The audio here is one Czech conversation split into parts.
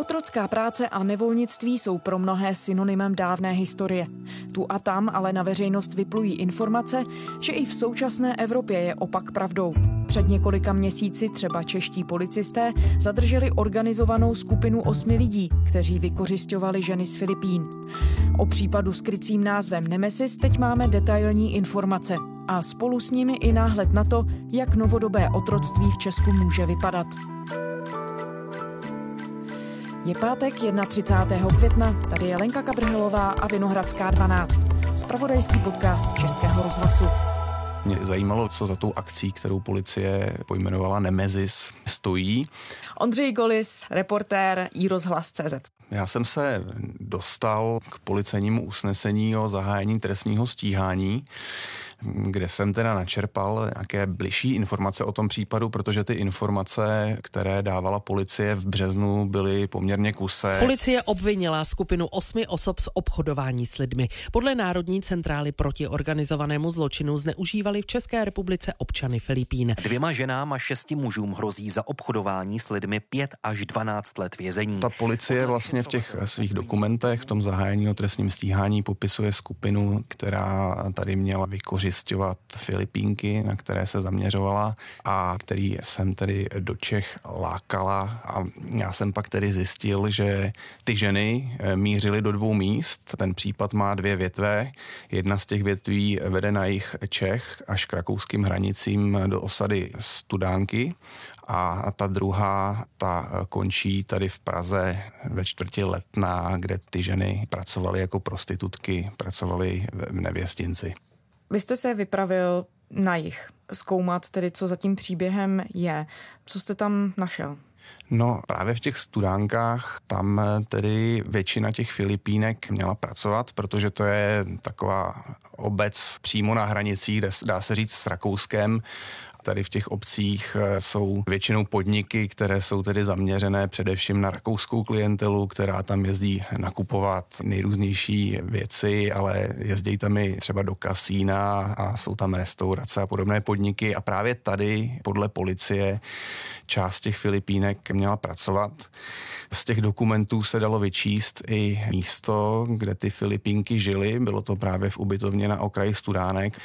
Otrocká práce a nevolnictví jsou pro mnohé synonymem dávné historie. Tu a tam ale na veřejnost vyplují informace, že i v současné Evropě je opak pravdou. Před několika měsíci třeba čeští policisté zadrželi organizovanou skupinu osmi lidí, kteří vykořišťovali ženy z Filipín. O případu s krycím názvem Nemesis teď máme detailní informace a spolu s nimi i náhled na to, jak novodobé otroctví v Česku může vypadat. Je pátek 31. května, tady je Lenka Kabrhelová a Vinohradská 12. Spravodajský podcast Českého rozhlasu. Mě zajímalo, co za tou akcí, kterou policie pojmenovala Nemezis, stojí. Ondřej Golis, reportér iRozhlas.cz. Já jsem se dostal k policejnímu usnesení o zahájení trestního stíhání kde jsem teda načerpal nějaké bližší informace o tom případu, protože ty informace, které dávala policie v březnu, byly poměrně kuse. Policie obvinila skupinu osmi osob z obchodování s lidmi. Podle Národní centrály proti organizovanému zločinu zneužívali v České republice občany Filipín. Dvěma ženám a šesti mužům hrozí za obchodování s lidmi 5 až 12 let vězení. Ta policie vlastně v těch svých dokumentech, v tom zahájení o trestním stíhání popisuje skupinu, která tady měla vykořit vykořišťovat Filipínky, na které se zaměřovala a který jsem tedy do Čech lákala a já jsem pak tedy zjistil, že ty ženy eh, mířily do dvou míst. Ten případ má dvě větve. Jedna z těch větví vede na jich Čech až k rakouským hranicím do osady Studánky a ta druhá, ta končí tady v Praze ve čtvrti letná, kde ty ženy pracovaly jako prostitutky, pracovaly v nevěstinci. Vy jste se vypravil na jich zkoumat tedy, co za tím příběhem je. Co jste tam našel? No právě v těch studánkách tam tedy většina těch Filipínek měla pracovat, protože to je taková obec přímo na hranicích, dá se říct, s Rakouskem Tady v těch obcích eh, jsou většinou podniky, které jsou tedy zaměřené především na rakouskou klientelu, která tam jezdí nakupovat nejrůznější věci, ale jezdí tam i třeba do kasína a jsou tam restaurace a podobné podniky. A právě tady podle policie část těch Filipínek měla pracovat. Z těch dokumentů se dalo vyčíst i místo, kde ty Filipínky žily. Bylo to právě v ubytovně na okraji Studánek.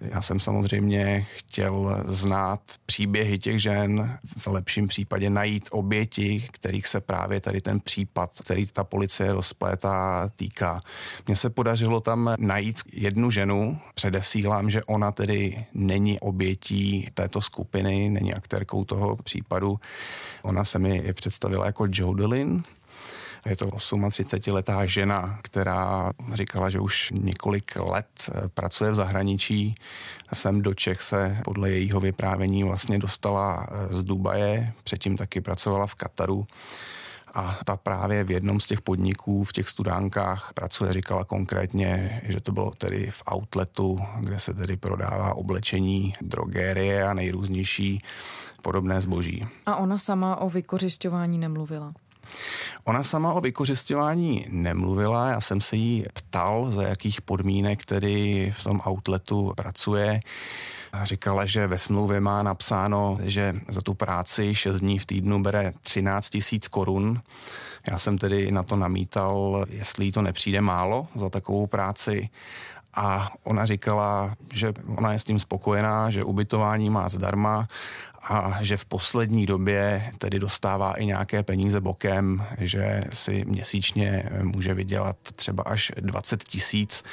Já jsem samozřejmě chtěl znát příběhy těch žen, v lepším případě najít oběti, kterých se právě tady ten případ, který ta policie rozplétá, týká. Mně se podařilo tam najít jednu ženu, předesílám, že ona tedy není obětí této skupiny, není aktérkou toho případu. Ona se mi představila jako Jodelin, je to 38-letá žena, která říkala, že už několik let eh, pracuje v zahraničí. Sem do Čech se podle jejího vyprávění vlastně dostala eh, z Dubaje, předtím taky pracovala v Kataru a ta právě v jednom z těch podniků v těch studánkách pracuje, říkala konkrétně, že to bylo tedy v outletu, kde se tedy prodává oblečení, drogérie a nejrůznější podobné zboží. A ona sama o vykořišťování nemluvila? Ona sama o vykořišťování nemluvila, já jsem se jí ptal, za jakých podmínek tedy v tom outletu pracuje. Říkala, že ve smlouvě má napsáno, že za tu práci 6 dní v týdnu bere 13 tisíc korun. Já jsem tedy na to namítal, jestli to nepřijde málo za takovou práci. A ona říkala, že ona je s tím spokojená, že ubytování má zdarma a že v poslední době tedy dostává i nějaké peníze bokem, že si měsíčně může vydělat třeba až 20 tisíc.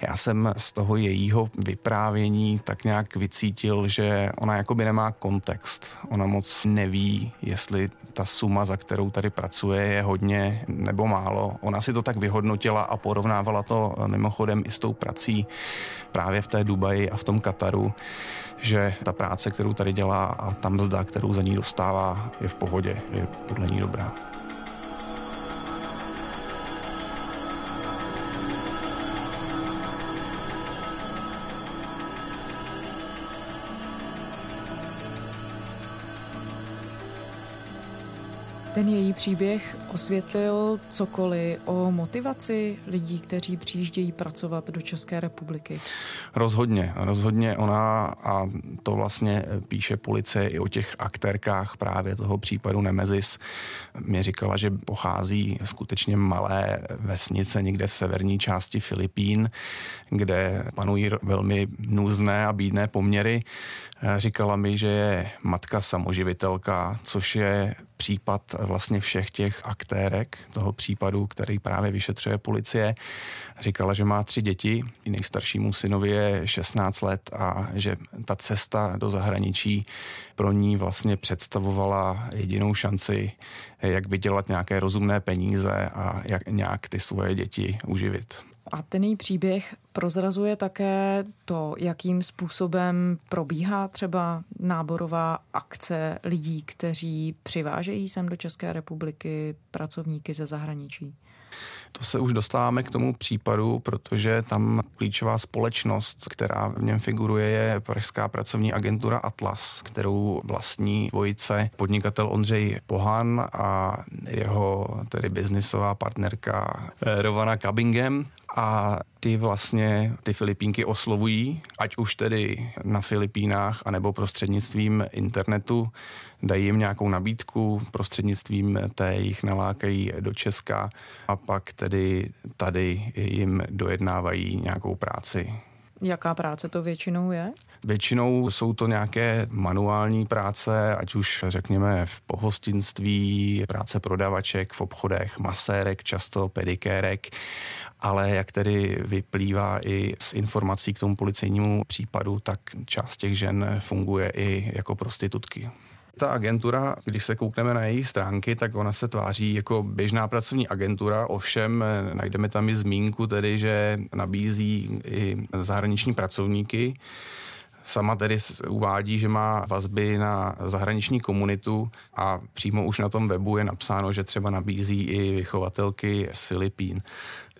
Já jsem z toho jejího vyprávění tak nějak vycítil, že ona jakoby nemá kontext. Ona moc neví, jestli ta suma, za kterou tady pracuje, je hodně nebo málo. Ona si to tak vyhodnotila a porovnávala to mimochodem i s tou prací právě v té Dubaji a v tom Kataru, že ta práce, kterou tady dělá a ta mzda, kterou za ní dostává, je v pohodě, je podle ní dobrá. Ten její příběh osvětlil cokoliv o motivaci lidí, kteří přijíždějí pracovat do České republiky? Rozhodně, rozhodně ona a to vlastně píše policie i o těch aktérkách právě toho případu Nemezis. Mě říkala, že pochází skutečně malé vesnice někde v severní části Filipín, kde panují velmi nůzné a bídné poměry. Říkala mi, že je matka samoživitelka, což je případ vlastně všech těch aktérek toho případu, který právě vyšetřuje policie. Říkala, že má tři děti, nejstaršímu synovi je 16 let a že ta cesta do zahraničí pro ní vlastně představovala jedinou šanci, jak vydělat nějaké rozumné peníze a jak nějak ty svoje děti uživit. A ten její příběh prozrazuje také to, jakým způsobem probíhá třeba náborová akce lidí, kteří přivážejí sem do České republiky pracovníky ze zahraničí. To se už dostáváme k tomu případu, protože tam klíčová společnost, která v něm figuruje, je Pražská pracovní agentura Atlas, kterou vlastní dvojice podnikatel Ondřej Pohan a jeho tedy biznisová partnerka eh, Rovana Kabingem. A ty vlastně ty Filipínky oslovují, ať už tedy na Filipínách, anebo prostřednictvím internetu, dají jim nějakou nabídku, prostřednictvím té jich nalákají do Česka a pak tedy tady jim dojednávají nějakou práci. Jaká práce to většinou je? Většinou jsou to nějaké manuální práce, ať už řekněme v pohostinství, práce prodavaček v obchodech, masérek, často pedikérek, ale jak tedy vyplývá i z informací k tomu policejnímu případu, tak část těch žen funguje i jako prostitutky. Ta agentura, když se koukneme na její stránky, tak ona se tváří jako běžná pracovní agentura, ovšem najdeme tam i zmínku tedy, že nabízí i zahraniční pracovníky, Sama tedy uvádí, že má vazby na zahraniční komunitu a přímo už na tom webu je napsáno, že třeba nabízí i vychovatelky z Filipín.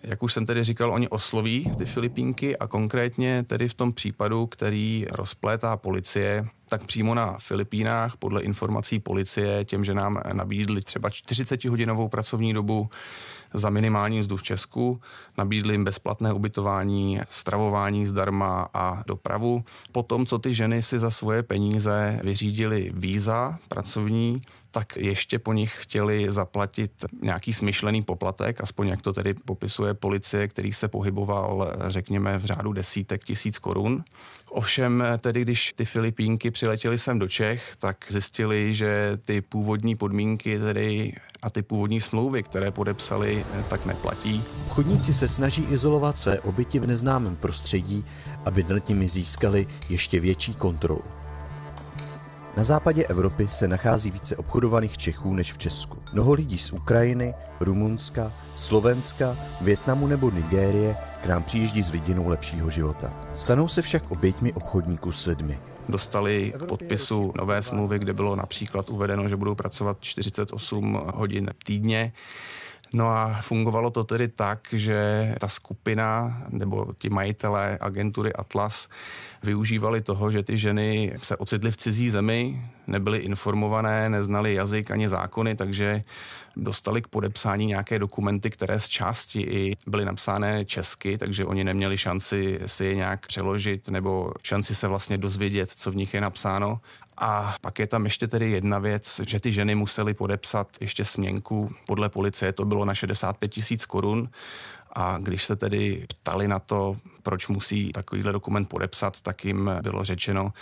Jak už jsem tedy říkal, oni osloví ty Filipínky a konkrétně tedy v tom případu, který rozplétá policie, tak přímo na Filipínách podle informací policie těm, že nám nabídli třeba 40-hodinovou pracovní dobu, za minimální mzdu v Česku, nabídli jim bezplatné ubytování, stravování zdarma a dopravu. Potom, co ty ženy si za svoje peníze vyřídili víza pracovní, tak ještě po nich chtěli zaplatit nějaký smyšlený poplatek, aspoň jak to tedy popisuje policie, který se pohyboval, řekněme, v řádu desítek tisíc korun. Ovšem tedy, když ty Filipínky přiletěly sem do Čech, tak zjistili, že ty původní podmínky tedy a ty původní smlouvy, které podepsali, tak neplatí. Chodníci se snaží izolovat své oběti v neznámém prostředí, aby nad nimi získali ještě větší kontrolu. Na západě Evropy se nachází více obchodovaných Čechů než v Česku. Mnoho lidí z Ukrajiny, Rumunska, Slovenska, Větnamu nebo Nigérie k nám přijíždí s vidinou lepšího života. Stanou se však oběťmi obchodníků s lidmi. Dostali k podpisu nové smlouvy, kde bylo například uvedeno, že budou pracovat 48 hodin týdně. No a fungovalo to tedy tak, že ta skupina nebo ti majitelé agentury Atlas využívali toho, že ty ženy se ocitly v cizí zemi, nebyly informované, neznali jazyk ani zákony, takže dostali k podepsání nějaké dokumenty, které z části i byly napsány česky, takže oni neměli šanci si je nějak přeložit nebo šanci se vlastně dozvědět, co v nich je napsáno. A pak je tam ještě tedy jedna věc, že ty ženy musely podepsat ještě směnku. Podle policie to bylo na 65 tisíc korun. A když se tedy ptali na to, proč musí takovýhle dokument podepsat, tak jim bylo řečeno,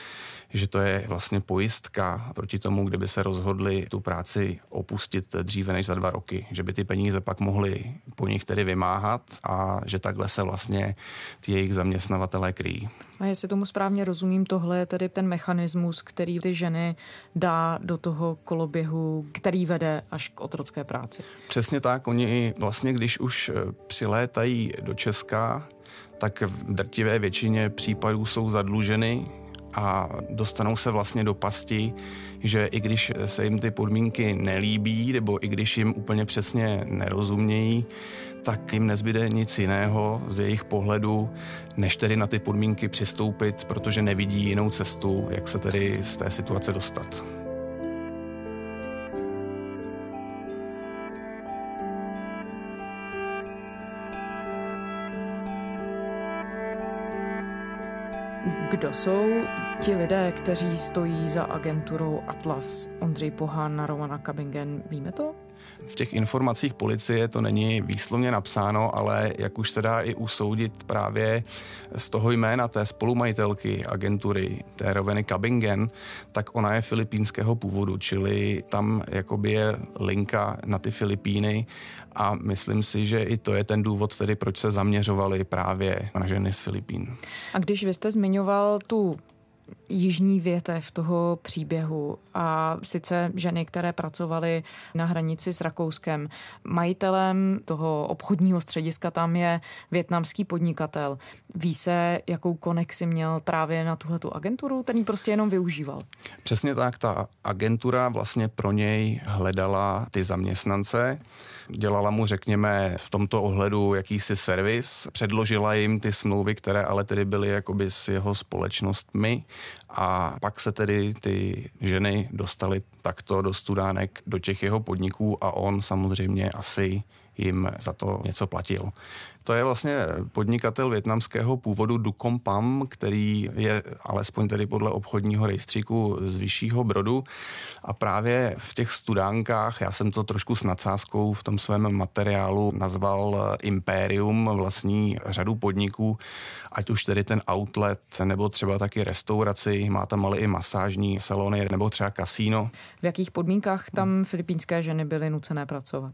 že to je vlastně pojistka proti tomu, kdyby se rozhodli tu práci opustit dříve než za dva roky, že by ty peníze pak mohli po nich tedy vymáhat a že takhle se vlastně ty jejich zaměstnavatelé kryjí. A jestli tomu správně rozumím, tohle je tedy ten mechanismus, který ty ženy dá do toho koloběhu, který vede až k otrocké práci. Přesně tak. Oni vlastně, když už eh, přilétají do Česka, tak v drtivé většině případů jsou zadluženy a dostanou se vlastně do pasti, že i když se jim ty podmínky nelíbí, nebo i když jim úplně přesně nerozumějí, tak jim nezbyde nic jiného z jejich pohledu, než tedy na ty podmínky přistoupit, protože nevidí jinou cestu, jak se tedy z té situace dostat. Kdo jsou ti lidé, kteří stojí za agenturou Atlas? Ondřej Pohán, Romana Kabingen, víme to? V těch informacích policie to není výslovně napsáno, ale jak už se dá i usoudit právě z toho jména té spolumajitelky agentury, té Roveny Kabingen, tak ona je filipínského původu, čili tam jakoby je linka na ty Filipíny a myslím si, že i to je ten důvod, tedy proč se zaměřovali právě na ženy z Filipín. A když vy jste zmiňoval tu jižní větev toho příběhu a sice ženy, které pracovaly na hranici s Rakouskem. Majitelem toho obchodního střediska tam je větnamský podnikatel. Ví se, jakou konexi měl právě na tuhletu agenturu? Ten ji prostě jenom využíval. Přesně tak, ta agentura vlastně pro něj hledala ty zaměstnance, dělala mu, řekněme, v tomto ohledu jakýsi servis, předložila jim ty smlouvy, které ale tedy byly jakoby s jeho společnostmi a pak se tedy ty ženy dostaly takto do studánek do těch jeho podniků a on samozřejmě asi jim za to něco platil. To je vlastně podnikatel větnamského původu Dukom Pam, který je alespoň tedy podle obchodního rejstříku z vyššího brodu a právě v těch studánkách, já jsem to trošku s nadsázkou v tom svém materiálu nazval Imperium, vlastní řadu podniků, ať už tedy ten outlet, nebo třeba taky restauraci, má tam ale i masážní salony, nebo třeba kasíno. V jakých podmínkách tam filipínské ženy byly nucené pracovat?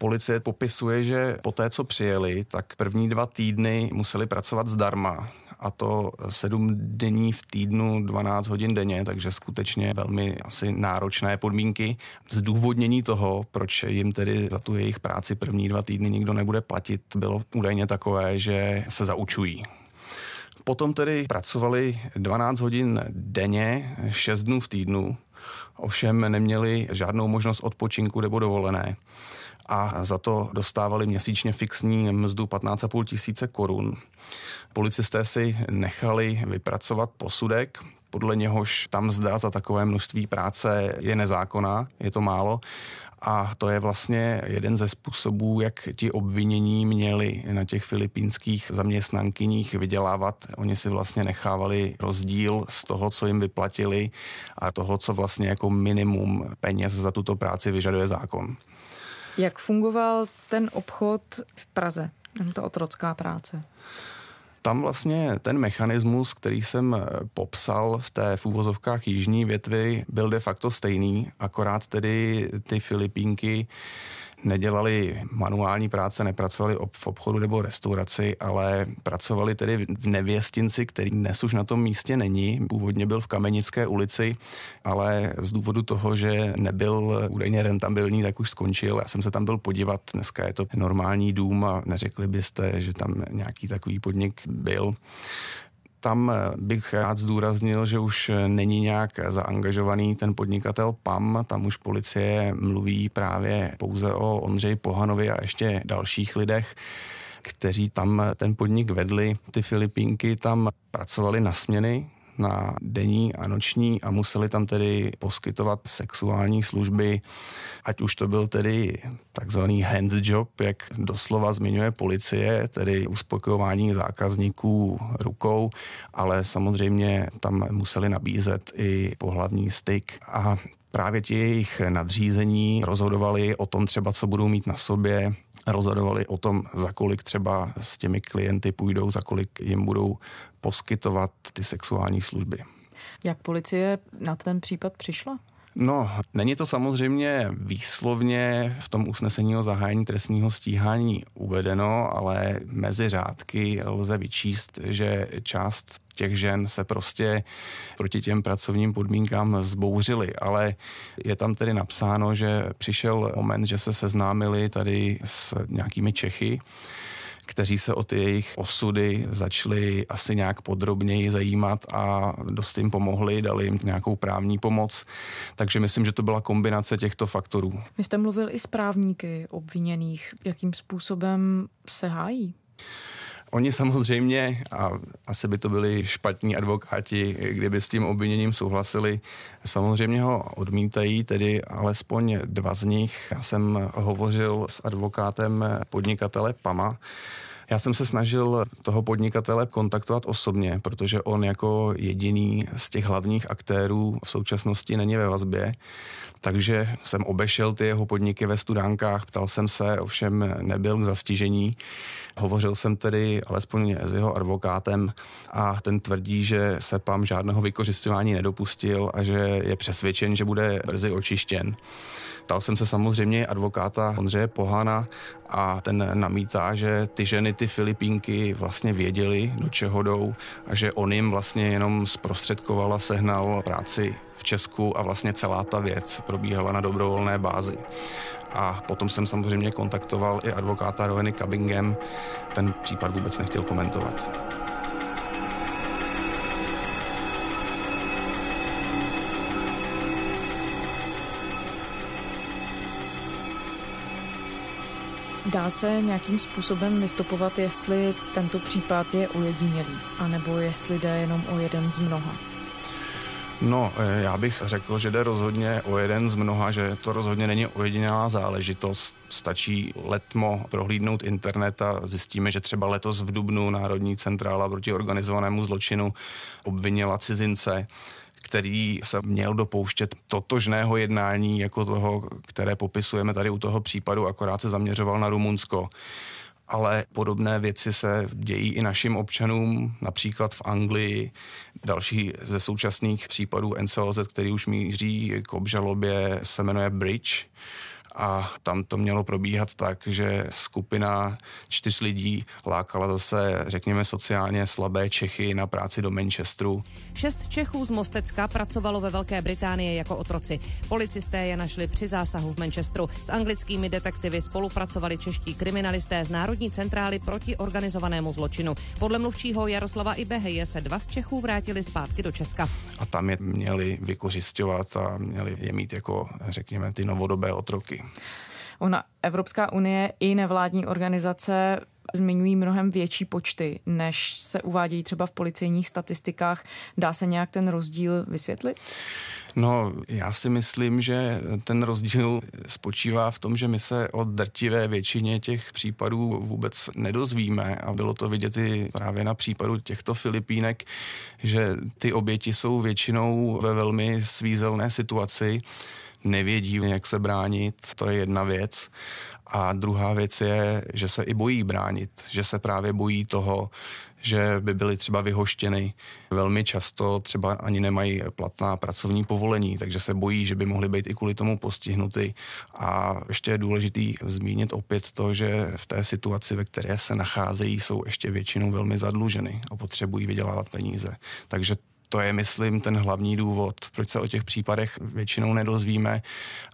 Policie popisuje, že po té, co přijeli, tak první dva týdny museli pracovat zdarma a to sedm dní v týdnu, 12 hodin denně, takže skutečně velmi asi náročné podmínky. Zdůvodnění toho, proč jim tedy za tu jejich práci první dva týdny nikdo nebude platit, bylo údajně takové, že se zaučují. Potom tedy pracovali 12 hodin denně, 6 dnů v týdnu, ovšem neměli žádnou možnost odpočinku nebo dovolené a za to dostávali měsíčně fixní mzdu 15,5 tisíce korun. Policisté si nechali vypracovat posudek, podle něhož tam zda za takové množství práce je nezákonná, je to málo. A to je vlastně jeden ze způsobů, jak ti obvinění měli na těch filipínských zaměstnankyních vydělávat. Oni si vlastně nechávali rozdíl z toho, co jim vyplatili a toho, co vlastně jako minimum peněz za tuto práci vyžaduje zákon. Jak fungoval ten obchod v Praze, to otrocká práce? Tam vlastně ten mechanismus, který jsem popsal v té v úvozovkách jižní větvy, byl de facto stejný, akorát tedy ty Filipínky nedělali manuální práce, nepracovali v obchodu nebo restauraci, ale pracovali tedy v nevěstinci, který dnes už na tom místě není. Původně byl v Kamenické ulici, ale z důvodu toho, že nebyl údajně rentabilní, tak už skončil. Já jsem se tam byl podívat, dneska je to normální dům a neřekli byste, že tam nějaký takový podnik byl. Tam eh, bych rád zdůraznil, že už eh, není nějak zaangažovaný ten podnikatel PAM, tam už policie mluví právě pouze o Ondřeji Pohanovi a ještě dalších lidech kteří tam ten podnik vedli. Ty Filipínky tam pracovali na směny, na denní a noční a museli tam tedy poskytovat sexuální služby, ať už to byl tedy takzvaný handjob, jak doslova zmiňuje policie, tedy uspokojování zákazníků rukou, ale samozřejmě tam museli nabízet i pohlavní styk. A právě ti jejich nadřízení rozhodovali o tom třeba, co budou mít na sobě, rozhodovali o tom, za kolik třeba s těmi klienty půjdou, za kolik jim budou poskytovat ty sexuální služby. Jak policie na ten případ přišla? No, není to samozřejmě výslovně v tom usnesení o zahájení trestního stíhání uvedeno, ale mezi řádky lze vyčíst, že část těch žen se prostě proti těm pracovním podmínkám vzbouřily, ale je tam tedy napsáno, že přišel moment, že se seznámili tady s nějakými Čechy, kteří se o ty jejich osudy začali asi nějak podrobněji zajímat a dost jim pomohli, dali jim nějakou právní pomoc. Takže myslím, že to byla kombinace těchto faktorů. Vy jste mluvil i s právníky obviněných. Jakým způsobem se hájí? Oni samozřejmě, a asi by to byli špatní advokáti, kdyby s tím obviněním souhlasili, samozřejmě ho odmítají, tedy alespoň dva z nich. Já jsem hovořil s advokátem podnikatele PAMA, Já jsem se snažil toho podnikatele kontaktovat osobně, protože on jako jediný z těch hlavních aktérů v současnosti není ve vazbě. Takže jsem obešel ty jeho podniky ve studánkách, ptal jsem se, ovšem nebyl k zastižení. Hovořil jsem tedy alespoň s jeho advokátem a ten tvrdí, že se PAM žádného vykořišťování nedopustil a že je přesvědčen, že bude brzy očištěn. Ptal jsem se samozřejmě advokáta Ondřeje Pohana a ten namítá, že ty ženy, ty Filipínky vlastně věděli, do čeho jdou a že on jim vlastně jenom zprostředkoval a sehnal práci v Česku a vlastně celá ta věc probíhala na dobrovolné bázi. A potom jsem samozřejmě kontaktoval i advokáta Roweny Cubbingem, ten případ vůbec nechtěl komentovat. Dá se nějakým způsobem vystopovat, jestli tento případ je ojedinělý, anebo jestli jde jenom o jeden z mnoha? No, eh, já bych řekl, že jde rozhodně o jeden z mnoha, že to rozhodně není ojedinělá záležitost. Stačí letmo prohlídnout internet a zjistíme, že třeba letos v Dubnu Národní centrála proti organizovanému zločinu obvinila cizince, který se měl dopouštět totožného jednání jako toho, které popisujeme tady u toho případu, akorát se zaměřoval na Rumunsko ale podobné věci se dějí i našim občanům, například v Anglii. Další ze současných případů NCOZ, který už míří k obžalobě, se jmenuje Bridge a tam to mělo probíhat tak, že skupina čtyř lidí lákala zase, řekněme, sociálně slabé Čechy na práci do Manchesteru. Šest Čechů z Mostecka pracovalo ve Velké Británii jako otroci. Policisté je našli při zásahu v Manchesteru. S anglickými detektivy spolupracovali čeští kriminalisté z Národní centrály proti organizovanému zločinu. Podle mluvčího Jaroslava Ibeheje se dva z Čechů vrátili zpátky do Česka. A tam je měli vykořišťovat a měli je mít jako, řekněme, ty novodobé otroky. Ona, Evropská unie i nevládní organizace zmiňují mnohem větší počty, než se uvádějí třeba v policejních statistikách. Dá se nějak ten rozdíl vysvětlit? No, já si myslím, že ten rozdíl spočívá v tom, že my se o drtivé většině těch případů vůbec nedozvíme a bylo to vidět i právě na případu těchto Filipínek, že ty oběti jsou většinou ve velmi svízelné situaci nevědí, jak se bránit, to je jedna věc. A druhá věc je, že se i bojí bránit, že se právě bojí toho, že by byly třeba vyhoštěny. Velmi často třeba ani nemají platná pracovní povolení, takže se bojí, že by mohly být i kvůli tomu postihnuty. A ještě je důležitý zmínit opět to, že v té situaci, ve které se nacházejí, jsou ještě většinou velmi zadluženy a potřebují vydělávat peníze. Takže to je, myslím, ten hlavní důvod, proč se o těch případech většinou nedozvíme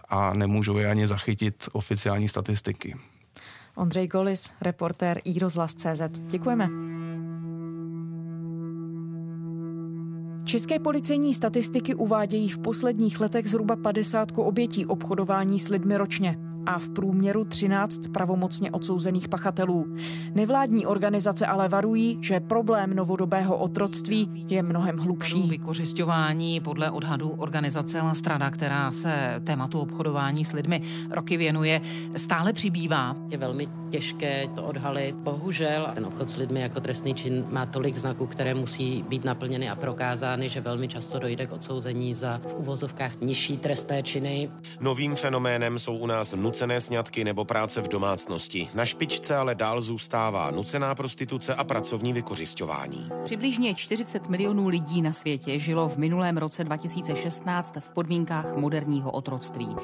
a nemůžou je ani zachytit oficiální statistiky. Ondřej Golis, reportér iRozhlas.cz. Děkujeme. České policejní statistiky uvádějí v posledních letech zhruba 50 obětí obchodování s lidmi ročně a v průměru 13 pravomocně odsouzených pachatelů. Nevládní organizace ale varují, že problém novodobého otroctví je mnohem hlubší. Vykořišťování podle odhadu organizace La Strada, která se tématu obchodování s lidmi roky věnuje, stále přibývá. Je velmi těžké to odhalit. Bohužel ten obchod s lidmi jako trestný čin má tolik znaků, které musí být naplněny a prokázány, že velmi často dojde k odsouzení za v uvozovkách nižší trestné činy. Novým fenoménem jsou u nás nucené sňatky nebo práce v domácnosti. Na špičce ale dál zůstává nucená prostituce a pracovní vykořišťování. Přibližně 40 milionů lidí na světě žilo v minulém roce 2016 v podmínkách moderního otroctví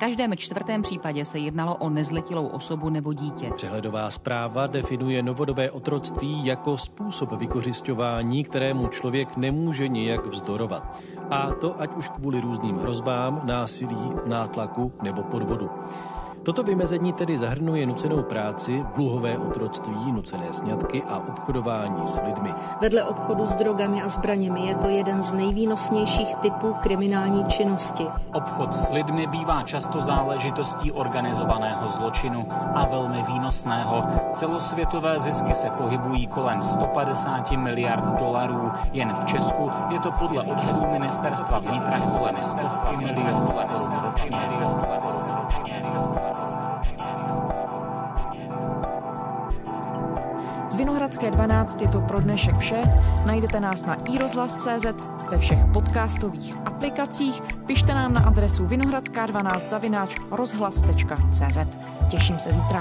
každém čtvrtém případě se jednalo o nezletilou osobu nebo dítě. Přehledová zpráva definuje novodobé otroctví jako způsob vykořišťování, kterému člověk nemůže nijak vzdorovat. A to ať už kvůli různým hrozbám, násilí, nátlaku nebo podvodu. Toto vymezení tedy zahrnuje nucenou práci, dluhové otroctví, nucené sňatky a obchodování s lidmi. Vedle obchodu s drogami a zbraněmi je to jeden z nejvýnosnějších typů kriminální činnosti. Obchod s lidmi bývá často záležitostí organizovaného zločinu a velmi výnosného. Celosvětové zisky se pohybují kolem 150 miliard dolarů. Jen v Česku je to podle odhadů ministerstva vnitra kolem 100 milionů ročně. Vinohradské 12 je to pro dnešek vše. Najdete nás na iRozhlas.cz, ve všech podcastových aplikacích. Pište nám na adresu vinohradská12 zavináč rozhlas.cz. Těším se zítra.